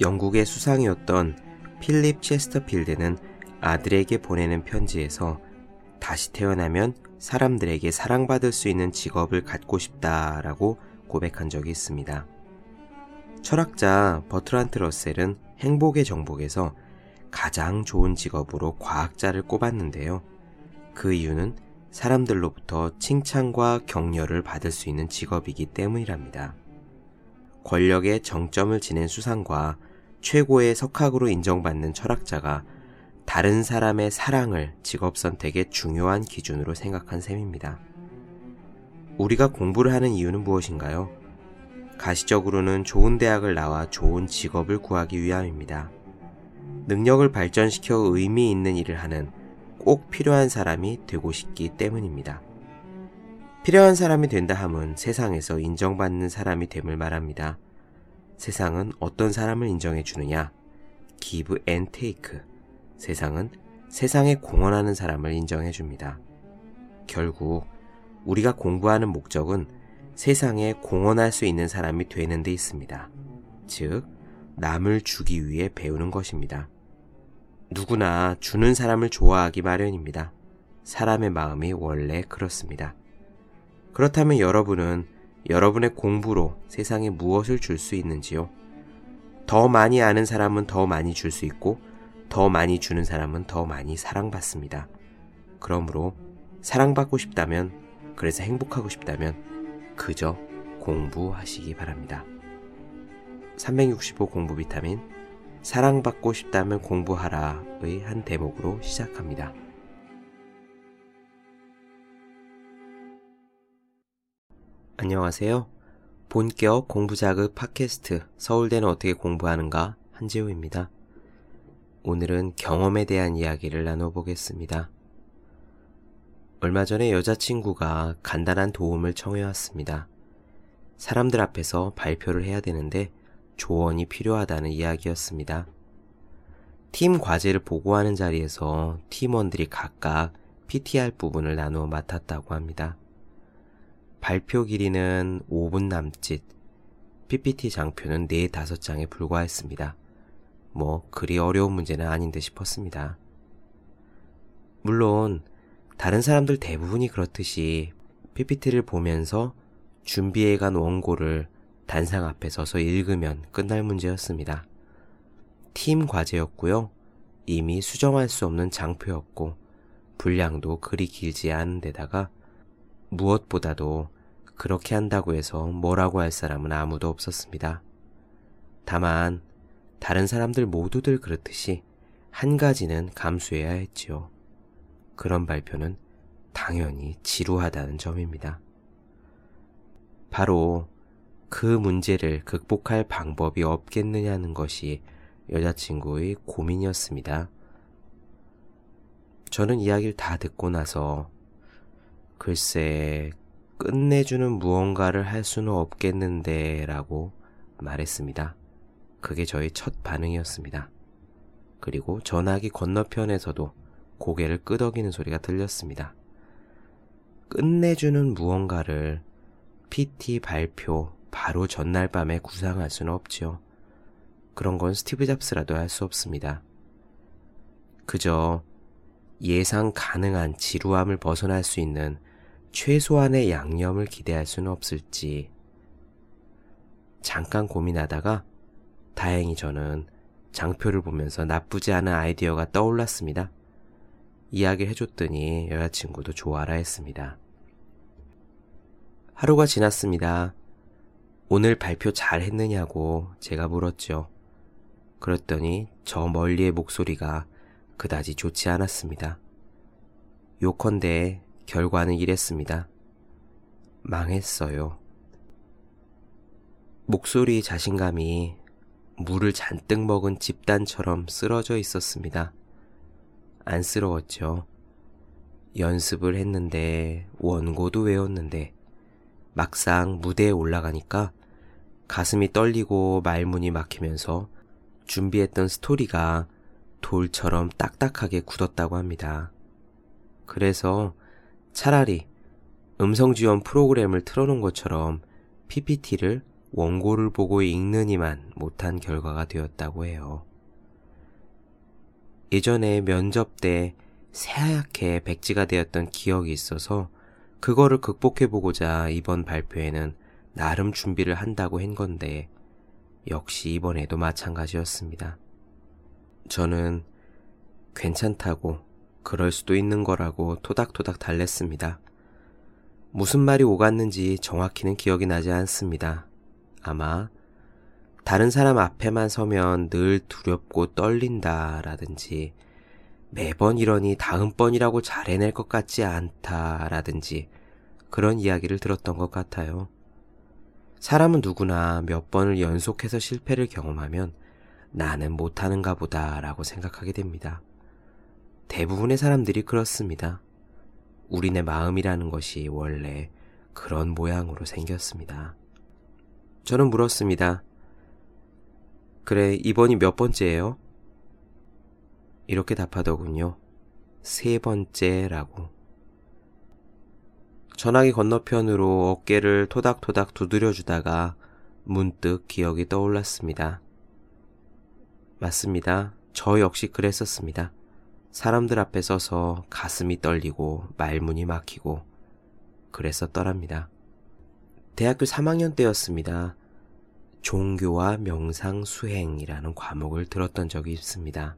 영국의 수상이었던 필립 체스터필드는 아들에게 보내는 편지에서 다시 태어나면 사람들에게 사랑받을 수 있는 직업을 갖고 싶다라고 고백한 적이 있습니다. 철학자 버트란트 러셀은 행복의 정복에서 가장 좋은 직업으로 과학자를 꼽았는데요. 그 이유는 사람들로부터 칭찬과 격려를 받을 수 있는 직업이기 때문이랍니다. 권력의 정점을 지낸 수상과 최고의 석학으로 인정받는 철학자가 다른 사람의 사랑을 직업 선택의 중요한 기준으로 생각한 셈입니다. 우리가 공부를 하는 이유는 무엇인가요? 가시적으로는 좋은 대학을 나와 좋은 직업을 구하기 위함입니다. 능력을 발전시켜 의미 있는 일을 하는 꼭 필요한 사람이 되고 싶기 때문입니다. 필요한 사람이 된다 함은 세상에서 인정받는 사람이 됨을 말합니다. 세상은 어떤 사람을 인정해 주느냐? give and take. 세상은 세상에 공헌하는 사람을 인정해 줍니다. 결국 우리가 공부하는 목적은 세상에 공헌할 수 있는 사람이 되는 데 있습니다. 즉, 남을 주기 위해 배우는 것입니다. 누구나 주는 사람을 좋아하기 마련입니다. 사람의 마음이 원래 그렇습니다. 그렇다면 여러분은 여러분의 공부로 세상에 무엇을 줄 수 있는지요? 더 많이 아는 사람은 더 많이 줄 수 있고, 더 많이 주는 사람은 더 많이 사랑받습니다. 그러므로 사랑받고 싶다면, 그래서 행복하고 싶다면, 그저 공부하시기 바랍니다. 365 공부 비타민, 사랑받고 싶다면 공부하라의 한 대목으로 시작합니다. 안녕하세요. 본격 공부자극 팟캐스트 서울대는 어떻게 공부하는가 한재우입니다. 오늘은 경험에 대한 이야기를 나눠보겠습니다. 얼마 전에 여자친구가 간단한 도움을 청해왔습니다. 사람들 앞에서 발표를 해야 되는데 조언이 필요하다는 이야기였습니다. 팀 과제를 보고하는 자리에서 팀원들이 각각 PTR 부분을 나누어 맡았다고 합니다. 발표 길이는 5분 남짓, PPT 장표는 4, 5장에 불과했습니다. 뭐, 그리 어려운 문제는 아닌 듯 싶었습니다. 물론, 다른 사람들 대부분이 그렇듯이 PPT를 보면서 준비해간 원고를 단상 앞에 서서 읽으면 끝날 문제였습니다. 팀 과제였고요. 이미 수정할 수 없는 장표였고, 분량도 그리 길지 않은 데다가 무엇보다도 그렇게 한다고 해서 뭐라고 할 사람은 아무도 없었습니다. 다만 다른 사람들 모두들 그렇듯이 한 가지는 감수해야 했지요. 그런 발표는 당연히 지루하다는 점입니다. 바로 그 문제를 극복할 방법이 없겠느냐는 것이 여자친구의 고민이었습니다. 저는 이야기를 다 듣고 나서 글쎄 끝내주는 무언가를 할 수는 없겠는데 라고 말했습니다. 그게 저의 첫 반응이었습니다. 그리고 전화기 건너편에서도 고개를 끄덕이는 소리가 들렸습니다. 끝내주는 무언가를 PT 발표 바로 전날 밤에 구상할 수는 없지요. 그런 건 스티브 잡스라도 할 수 없습니다. 그저 예상 가능한 지루함을 벗어날 수 있는 최소한의 양념을 기대할 수는 없을지 잠깐 고민하다가 다행히 저는 장표를 보면서 나쁘지 않은 아이디어가 떠올랐습니다. 이야기를 해줬더니 여자친구도 좋아라 했습니다. 하루가 지났습니다. 오늘 발표 잘 했느냐고 제가 물었죠. 그랬더니 저 멀리의 목소리가 그다지 좋지 않았습니다. 요컨대 결과는 이랬습니다. 망했어요. 목소리 자신감이 물을 잔뜩 먹은 집단처럼 쓰러져 있었습니다. 안쓰러웠죠. 연습을 했는데, 원고도 외웠는데, 막상 무대에 올라가니까 가슴이 떨리고 말문이 막히면서 준비했던 스토리가 돌처럼 딱딱하게 굳었다고 합니다. 그래서 차라리 음성 지원 프로그램을 틀어놓은 것처럼 PPT를 원고를 보고 읽느니만 못한 결과가 되었다고 해요. 예전에 면접 때 새하얗게 백지가 되었던 기억이 있어서 그거를 극복해보고자 이번 발표에는 나름 준비를 한다고 한 건데 역시 이번에도 마찬가지였습니다. 저는 괜찮다고 그럴 수도 있는 거라고 토닥토닥 달랬습니다. 무슨 말이 오갔는지 정확히는 기억이 나지 않습니다. 아마 다른 사람 앞에만 서면 늘 두렵고 떨린다 라든지 매번 이러니 다음번이라고 잘 해낼 것 같지 않다 라든지 그런 이야기를 들었던 것 같아요. 사람은 누구나 몇 번을 연속해서 실패를 경험하면 나는 못하는가 보다 라고 생각하게 됩니다. 대부분의 사람들이 그렇습니다. 우리네 마음이라는 것이 원래 그런 모양으로 생겼습니다. 저는 물었습니다. 그래, 이번이 몇 번째예요? 이렇게 답하더군요. 세 번째라고. 전화기 건너편으로 어깨를 토닥토닥 두드려주다가 문득 기억이 떠올랐습니다. 맞습니다. 저 역시 그랬었습니다. 사람들 앞에 서서 가슴이 떨리고 말문이 막히고 그랬었더랍니다. 대학교 3학년 때였습니다. 종교와 명상 수행이라는 과목을 들었던 적이 있습니다.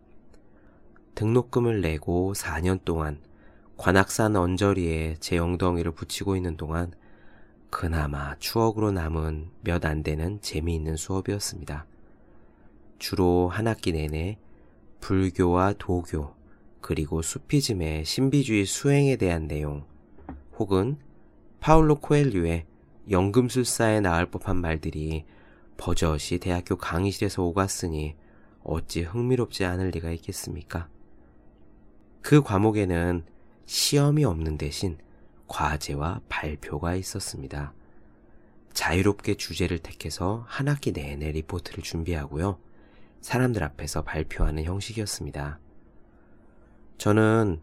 등록금을 내고 4년 동안 관악산 언저리에 제 엉덩이를 붙이고 있는 동안 그나마 추억으로 남은 몇 안 되는 재미있는 수업이었습니다. 주로 한 학기 내내 불교와 도교, 그리고 수피즘의 신비주의 수행에 대한 내용, 혹은 파울로 코엘류의 연금술사에 나을 법한 말들이 버젓이 대학교 강의실에서 오갔으니 어찌 흥미롭지 않을 리가 있겠습니까? 그 과목에는 시험이 없는 대신 과제와 발표가 있었습니다. 자유롭게 주제를 택해서 한 학기 내내 리포트를 준비하고요. 사람들 앞에서 발표하는 형식이었습니다. 저는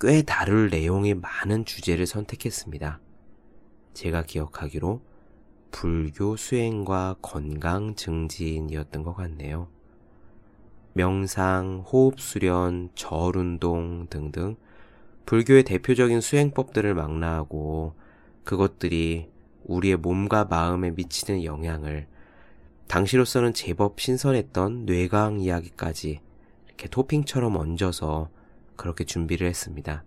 꽤 다룰 내용이 많은 주제를 선택했습니다. 제가 기억하기로 불교 수행과 건강 증진이었던 것 같네요. 명상, 호흡 수련, 절 운동 등등 불교의 대표적인 수행법들을 망라하고 그것들이 우리의 몸과 마음에 미치는 영향을 당시로서는 제법 신선했던 뇌강 이야기까지 이렇게 토핑처럼 얹어서 그렇게 준비를 했습니다.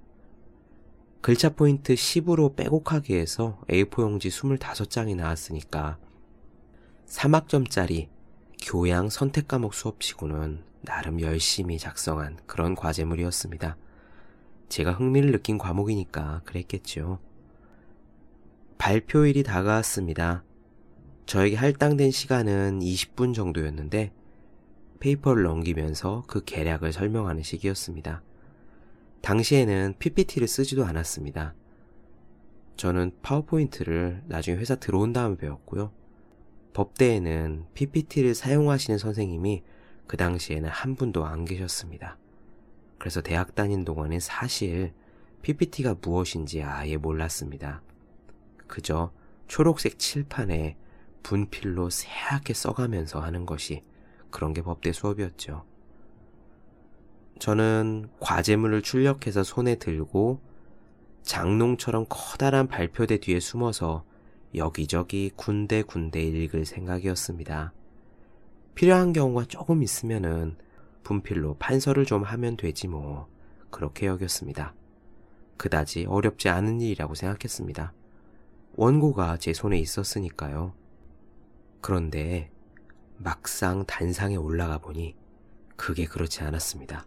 글자 포인트 10으로 빼곡하게 해서 A4 용지 25장이 나왔으니까 3학점짜리 교양 선택 과목 수업치고는 나름 열심히 작성한 그런 과제물이었습니다. 제가 흥미를 느낀 과목이니까 그랬겠죠. 발표일이 다가왔습니다. 저에게 할당된 시간은 20분 정도였는데 페이퍼를 넘기면서 그 계략을 설명하는 시기였습니다. 당시에는 PPT를 쓰지도 않았습니다. 저는 파워포인트를 나중에 회사 들어온 다음에 배웠고요. 법대에는 PPT를 사용하시는 선생님이 그 당시에는 한 분도 안 계셨습니다. 그래서 대학 다닌 동안엔 사실 PPT가 무엇인지 아예 몰랐습니다. 그저 초록색 칠판에 분필로 새하게 써가면서 하는 것이 그런 게 법대 수업이었죠. 저는 과제물을 출력해서 손에 들고 장롱처럼 커다란 발표대 뒤에 숨어서 여기저기 군데군데 읽을 생각이었습니다. 필요한 경우가 조금 있으면은 분필로 판서를 좀 하면 되지 뭐 그렇게 여겼습니다. 그다지 어렵지 않은 일이라고 생각했습니다. 원고가 제 손에 있었으니까요. 그런데 막상 단상에 올라가 보니 그게 그렇지 않았습니다.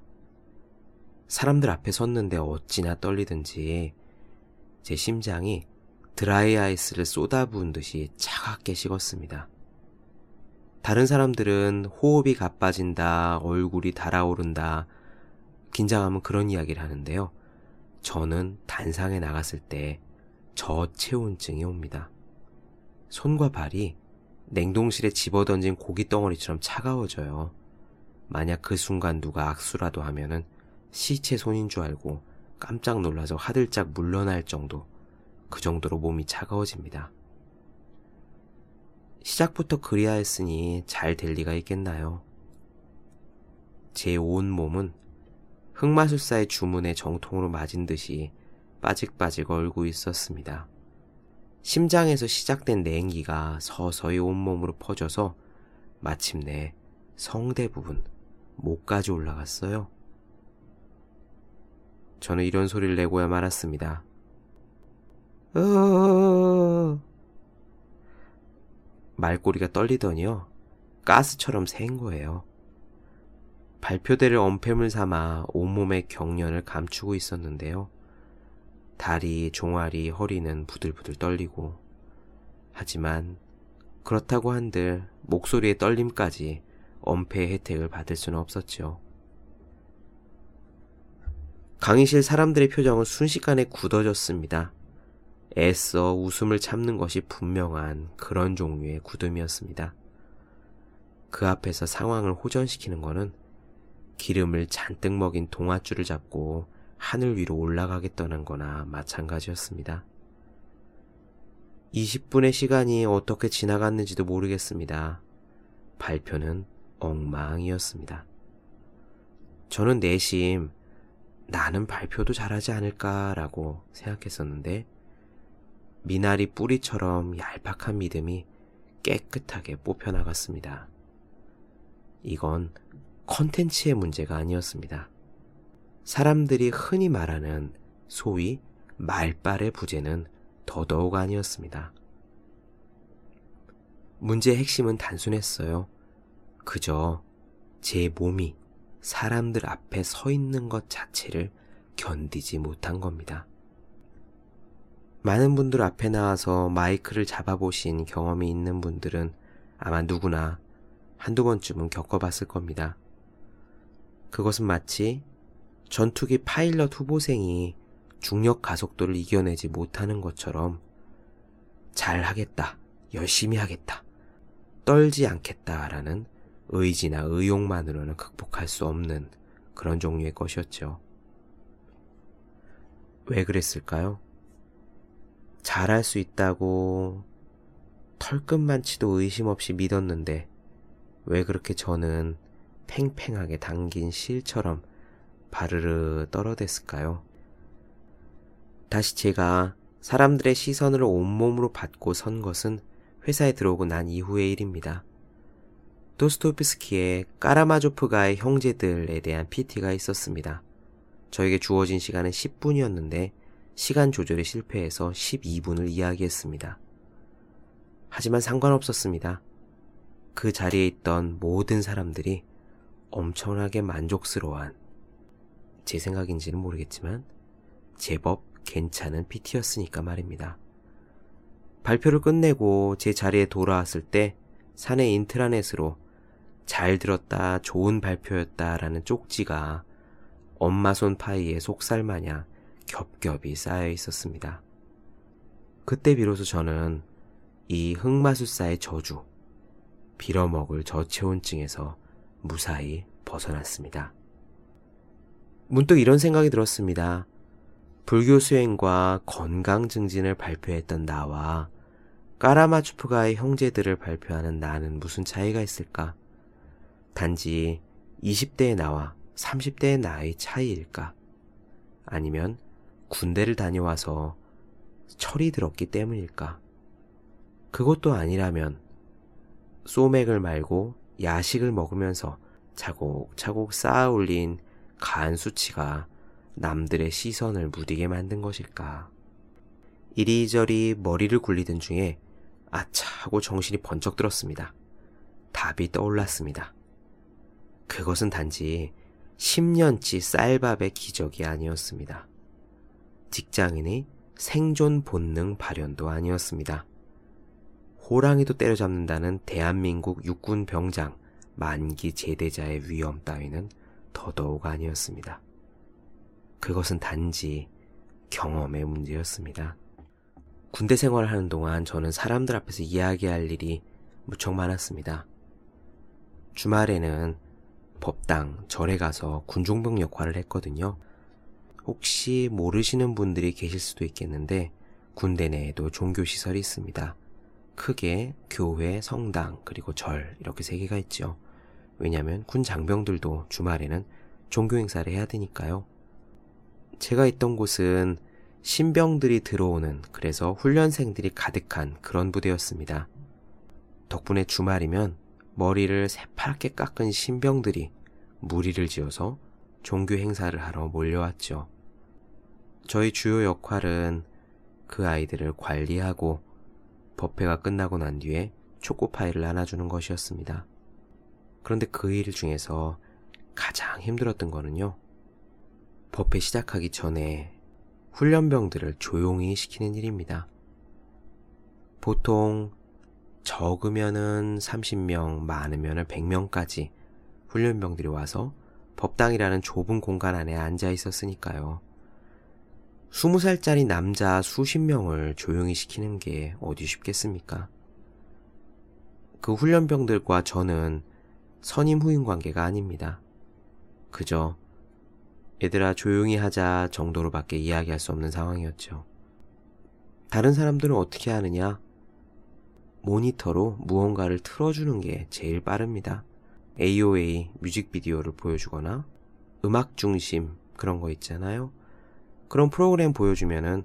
사람들 앞에 섰는데 어찌나 떨리든지 제 심장이 드라이 아이스를 쏟아부은 듯이 차갑게 식었습니다. 다른 사람들은 호흡이 가빠진다, 얼굴이 달아오른다, 긴장하면 그런 이야기를 하는데요. 저는 단상에 나갔을 때 저체온증이 옵니다. 손과 발이 냉동실에 집어던진 고기 덩어리처럼 차가워져요. 만약 그 순간 누가 악수라도 하면은 시체 손인 줄 알고 깜짝 놀라서 화들짝 물러날 정도, 그 정도로 몸이 차가워집니다. 시작부터 그리하였으니 잘 될 리가 있겠나요? 제 온 몸은 흑마술사의 주문에 정통으로 맞은 듯이 빠직빠직 얼고 있었습니다. 심장에서 시작된 냉기가 서서히 온몸으로 퍼져서 마침내 성대 부분, 목까지 올라갔어요. 저는 이런 소리를 내고야 말았습니다. 으 말꼬리가 떨리더니요. 가스처럼 샌 거예요. 발표대를 엄폐물 삼아 온몸의 경련을 감추고 있었는데요. 다리, 종아리, 허리는 부들부들 떨리고 하지만 그렇다고 한들 목소리의 떨림까지 엄폐의 혜택을 받을 수는 없었죠. 강의실 사람들의 표정은 순식간에 굳어졌습니다. 애써 웃음을 참는 것이 분명한 그런 종류의 굳음이었습니다. 그 앞에서 상황을 호전시키는 것은 기름을 잔뜩 먹인 동아줄을 잡고 하늘 위로 올라가겠다는 거나 마찬가지였습니다. 20분의 시간이 어떻게 지나갔는지도 모르겠습니다. 발표는 엉망이었습니다. 저는 내심 나는 발표도 잘하지 않을까라고 생각했었는데 미나리 뿌리처럼 얄팍한 믿음이 깨끗하게 뽑혀 나갔습니다. 이건 컨텐츠의 문제가 아니었습니다. 사람들이 흔히 말하는 소위 말빨의 부재는 더더욱 아니었습니다. 문제의 핵심은 단순했어요. 그저 제 몸이 사람들 앞에 서 있는 것 자체를 견디지 못한 겁니다. 많은 분들 앞에 나와서 마이크를 잡아보신 경험이 있는 분들은 아마 누구나 한두 번쯤은 겪어봤을 겁니다. 그것은 마치 전투기 파일럿 후보생이 중력 가속도를 이겨내지 못하는 것처럼 잘 하겠다, 열심히 하겠다, 떨지 않겠다라는 의지나 의욕만으로는 극복할 수 없는 그런 종류의 것이었죠. 왜 그랬을까요? 잘할 수 있다고 털끝만치도 의심 없이 믿었는데 왜 그렇게 저는 팽팽하게 당긴 실처럼 바르르 떨어댔을까요? 다시 제가 사람들의 시선을 온몸으로 받고 선 것은 회사에 들어오고 난 이후의 일입니다. 도스토프스키의 까라마조프가의 형제들에 대한 PT가 있었습니다. 저에게 주어진 시간은 10분이었는데 시간 조절에 실패해서 12분을 이야기했습니다. 하지만 상관없었습니다. 그 자리에 있던 모든 사람들이 엄청나게 만족스러워한 제 생각인지는 모르겠지만 제법 괜찮은 PT였으니까 말입니다. 발표를 끝내고 제 자리에 돌아왔을 때 사내 인트라넷으로 잘 들었다, 좋은 발표였다 라는 쪽지가 엄마 손 파이에 속살 마냥 겹겹이 쌓여 있었습니다. 그때 비로소 저는 이 흑마술사의 저주, 빌어먹을 저체온증에서 무사히 벗어났습니다. 문득 이런 생각이 들었습니다. 불교 수행과 건강 증진을 발표했던 나와 까라마추프가의 형제들을 발표하는 나는 무슨 차이가 있을까? 단지 20대의 나와 30대의 나의 차이일까? 아니면 군대를 다녀와서 철이 들었기 때문일까? 그것도 아니라면 소맥을 말고 야식을 먹으면서 차곡차곡 쌓아 올린 간 수치가 남들의 시선을 무디게 만든 것일까? 이리저리 머리를 굴리던 중에 아차 하고 정신이 번쩍 들었습니다. 답이 떠올랐습니다. 그것은 단지 10년치 쌀밥의 기적이 아니었습니다. 직장인의 생존 본능 발현도 아니었습니다. 호랑이도 때려잡는다는 대한민국 육군 병장 만기 제대자의 위험 따위는 더더욱 아니었습니다. 그것은 단지 경험의 문제였습니다. 군대 생활을 하는 동안 저는 사람들 앞에서 이야기할 일이 무척 많았습니다. 주말에는 법당, 절에 가서 군종병 역할을 했거든요. 혹시 모르시는 분들이 계실 수도 있겠는데 군대 내에도 종교시설이 있습니다. 크게 교회, 성당, 그리고 절 이렇게 세 개가 있죠. 왜냐하면 군 장병들도 주말에는 종교 행사를 해야 되니까요. 제가 있던 곳은 신병들이 들어오는 그래서 훈련생들이 가득한 그런 부대였습니다. 덕분에 주말이면 머리를 새파랗게 깎은 신병들이 무리를 지어서 종교 행사를 하러 몰려왔죠. 저희 주요 역할은 그 아이들을 관리하고 법회가 끝나고 난 뒤에 초코파이를 나눠주는 것이었습니다. 그런데 그 일 중에서 가장 힘들었던 거는요. 법회 시작하기 전에 훈련병들을 조용히 시키는 일입니다. 보통 적으면은 30명, 많으면은 100명까지 훈련병들이 와서 법당이라는 좁은 공간 안에 앉아 있었으니까요. 20살짜리 남자 수십 명을 조용히 시키는 게 어디 쉽겠습니까? 그 훈련병들과 저는 선임 후임 관계가 아닙니다. 그저 얘들아 조용히 하자 정도로밖에 이야기할 수 없는 상황이었죠. 다른 사람들은 어떻게 하느냐? 모니터로 무언가를 틀어주는 게 제일 빠릅니다. AOA 뮤직비디오를 보여주거나 음악 중심 그런 거 있잖아요. 그런 프로그램 보여주면은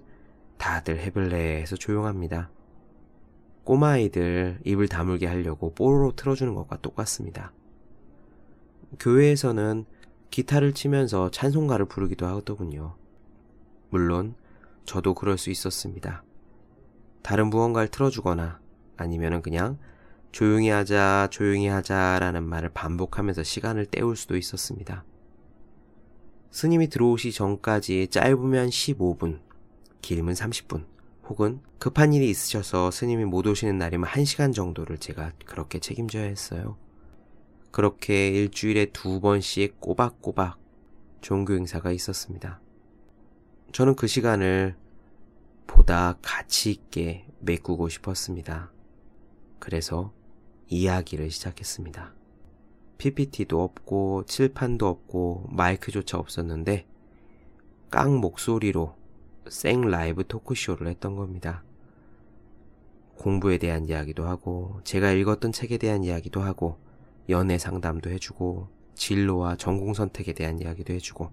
다들 해서 조용합니다. 꼬마아이들 입을 다물게 하려고 뽀로로 틀어주는 것과 똑같습니다. 교회에서는 기타를 치면서 찬송가를 부르기도 하더군요. 물론 저도 그럴 수 있었습니다. 다른 무언가를 틀어주거나 아니면은 그냥 조용히 하자, 조용히 하자라는 말을 반복하면서 시간을 때울 수도 있었습니다. 스님이 들어오시 전까지 짧으면 15분, 길면 30분, 혹은 급한 일이 있으셔서 스님이 못 오시는 날이면 1시간 정도를 제가 그렇게 책임져야 했어요. 그렇게 일주일에 두 번씩 꼬박꼬박 종교 행사가 있었습니다. 저는 그 시간을 보다 가치 있게 메꾸고 싶었습니다. 그래서 이야기를 시작했습니다. PPT도 없고 칠판도 없고 마이크조차 없었는데 깡 목소리로 생 라이브 토크쇼를 했던 겁니다. 공부에 대한 이야기도 하고 제가 읽었던 책에 대한 이야기도 하고 연애 상담도 해주고 진로와 전공 선택에 대한 이야기도 해주고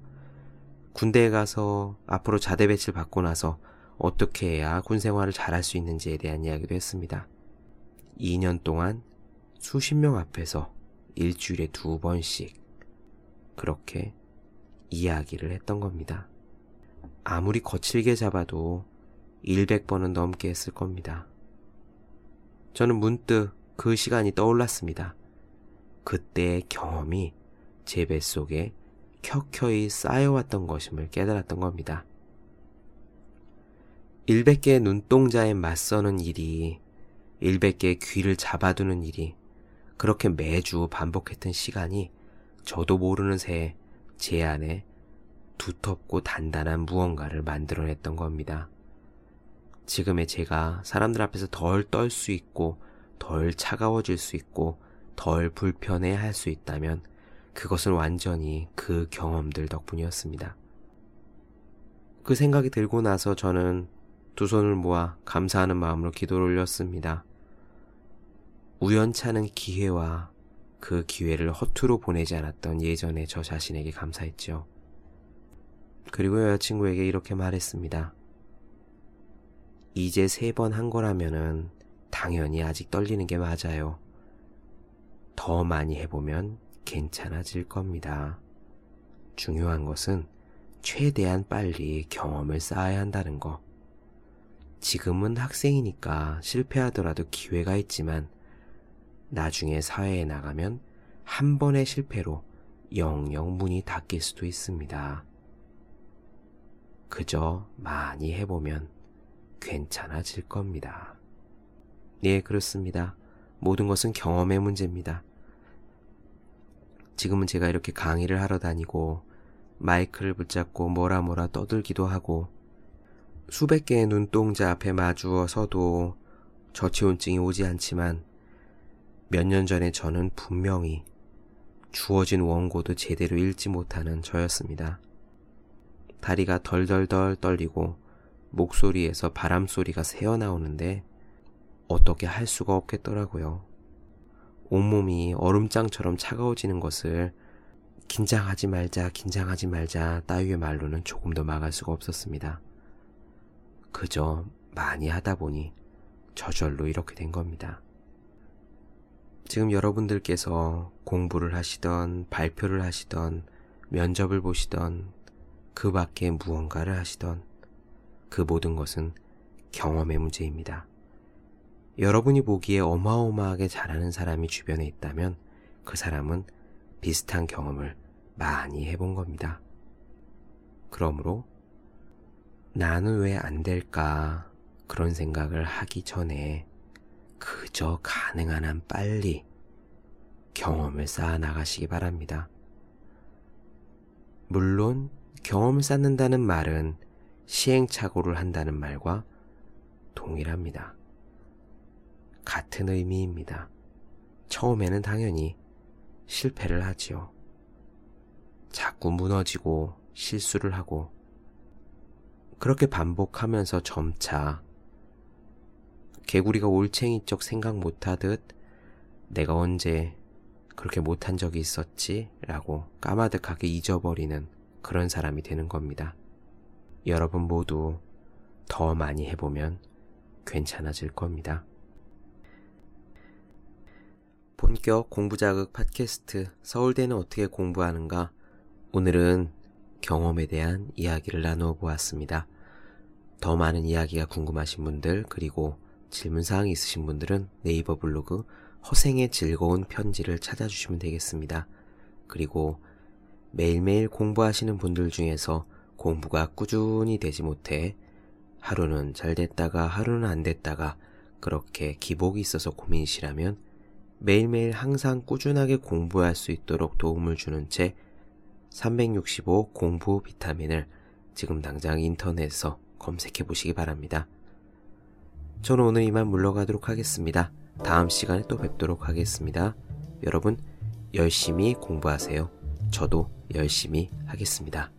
군대에 가서 앞으로 자대 배치를 받고 나서 어떻게 해야 군 생활을 잘할 수 있는지에 대한 이야기도 했습니다. 2년 동안 수십 명 앞에서 일주일에 두 번씩 그렇게 이야기를 했던 겁니다. 아무리 거칠게 잡아도 100번은 넘게 했을 겁니다. 저는 문득 그 시간이 떠올랐습니다. 그때의 경험이 제 뱃속에 켜켜이 쌓여왔던 것임을 깨달았던 겁니다. 100개의 눈동자에 맞서는 일이 100개의 귀를 잡아두는 일이 그렇게 매주 반복했던 시간이 저도 모르는 새에 제 안에 두텁고 단단한 무언가를 만들어냈던 겁니다. 지금의 제가 사람들 앞에서 덜 떨 수 있고 덜 차가워질 수 있고 덜 불편해 할 수 있다면 그것은 완전히 그 경험들 덕분이었습니다. 그 생각이 들고 나서 저는 두 손을 모아 감사하는 마음으로 기도를 올렸습니다. 우연찮은 기회와 그 기회를 허투루 보내지 않았던 예전의 저 자신에게 감사했죠. 그리고 여자친구에게 이렇게 말했습니다. 이제 세 번 한 거라면은 당연히 아직 떨리는 게 맞아요. 더 많이 해보면 괜찮아질 겁니다. 중요한 것은 최대한 빨리 경험을 쌓아야 한다는 거. 지금은 학생이니까 실패하더라도 기회가 있지만 나중에 사회에 나가면 한 번의 실패로 영영 문이 닫힐 수도 있습니다. 그저 많이 해보면 괜찮아질 겁니다. 네, 그렇습니다. 모든 것은 경험의 문제입니다. 지금은 제가 이렇게 강의를 하러 다니고 마이크를 붙잡고 뭐라 뭐라 떠들기도 하고 수백 개의 눈동자 앞에 마주어 서도 저체온증이 오지 않지만 몇 년 전에 저는 분명히 주어진 원고도 제대로 읽지 못하는 저였습니다. 다리가 덜덜덜 떨리고 목소리에서 바람 소리가 새어나오는데 어떻게 할 수가 없겠더라고요. 온몸이 얼음장처럼 차가워지는 것을 긴장하지 말자, 긴장하지 말자 따위의 말로는 조금 더 막을 수가 없었습니다. 그저 많이 하다 보니 저절로 이렇게 된 겁니다. 지금 여러분들께서 공부를 하시던 발표를 하시던 면접을 보시던 그 밖에 무언가를 하시던 그 모든 것은 경험의 문제입니다. 여러분이 보기에 어마어마하게 잘하는 사람이 주변에 있다면 그 사람은 비슷한 경험을 많이 해본 겁니다. 그러므로 나는 왜 안 될까 그런 생각을 하기 전에 그저 가능한 한 빨리 경험을 쌓아 나가시기 바랍니다. 물론 경험을 쌓는다는 말은 시행착오를 한다는 말과 동일합니다. 같은 의미입니다. 처음에는 당연히 실패를 하지요. 자꾸 무너지고 실수를 하고 그렇게 반복하면서 점차 개구리가 올챙이 쪽 생각 못하듯 내가 언제 그렇게 못한 적이 있었지? 라고 까마득하게 잊어버리는 그런 사람이 되는 겁니다. 여러분 모두 더 많이 해보면 괜찮아질 겁니다. 본격 공부자극 팟캐스트 서울대는 어떻게 공부하는가? 오늘은 경험에 대한 이야기를 나누어 보았습니다. 더 많은 이야기가 궁금하신 분들 그리고 질문사항이 있으신 분들은 네이버 블로그 허생의 즐거운 편지를 찾아주시면 되겠습니다. 그리고 매일매일 공부하시는 분들 중에서 공부가 꾸준히 되지 못해 하루는 잘 됐다가 하루는 안 됐다가 그렇게 기복이 있어서 고민이시라면 매일매일 항상 꾸준하게 공부할 수 있도록 도움을 주는 책 365 공부 비타민을 지금 당장 인터넷에서 검색해 보시기 바랍니다. 저는 오늘 이만 물러가도록 하겠습니다. 다음 시간에 또 뵙도록 하겠습니다. 여러분, 열심히 공부하세요. 저도 열심히 하겠습니다.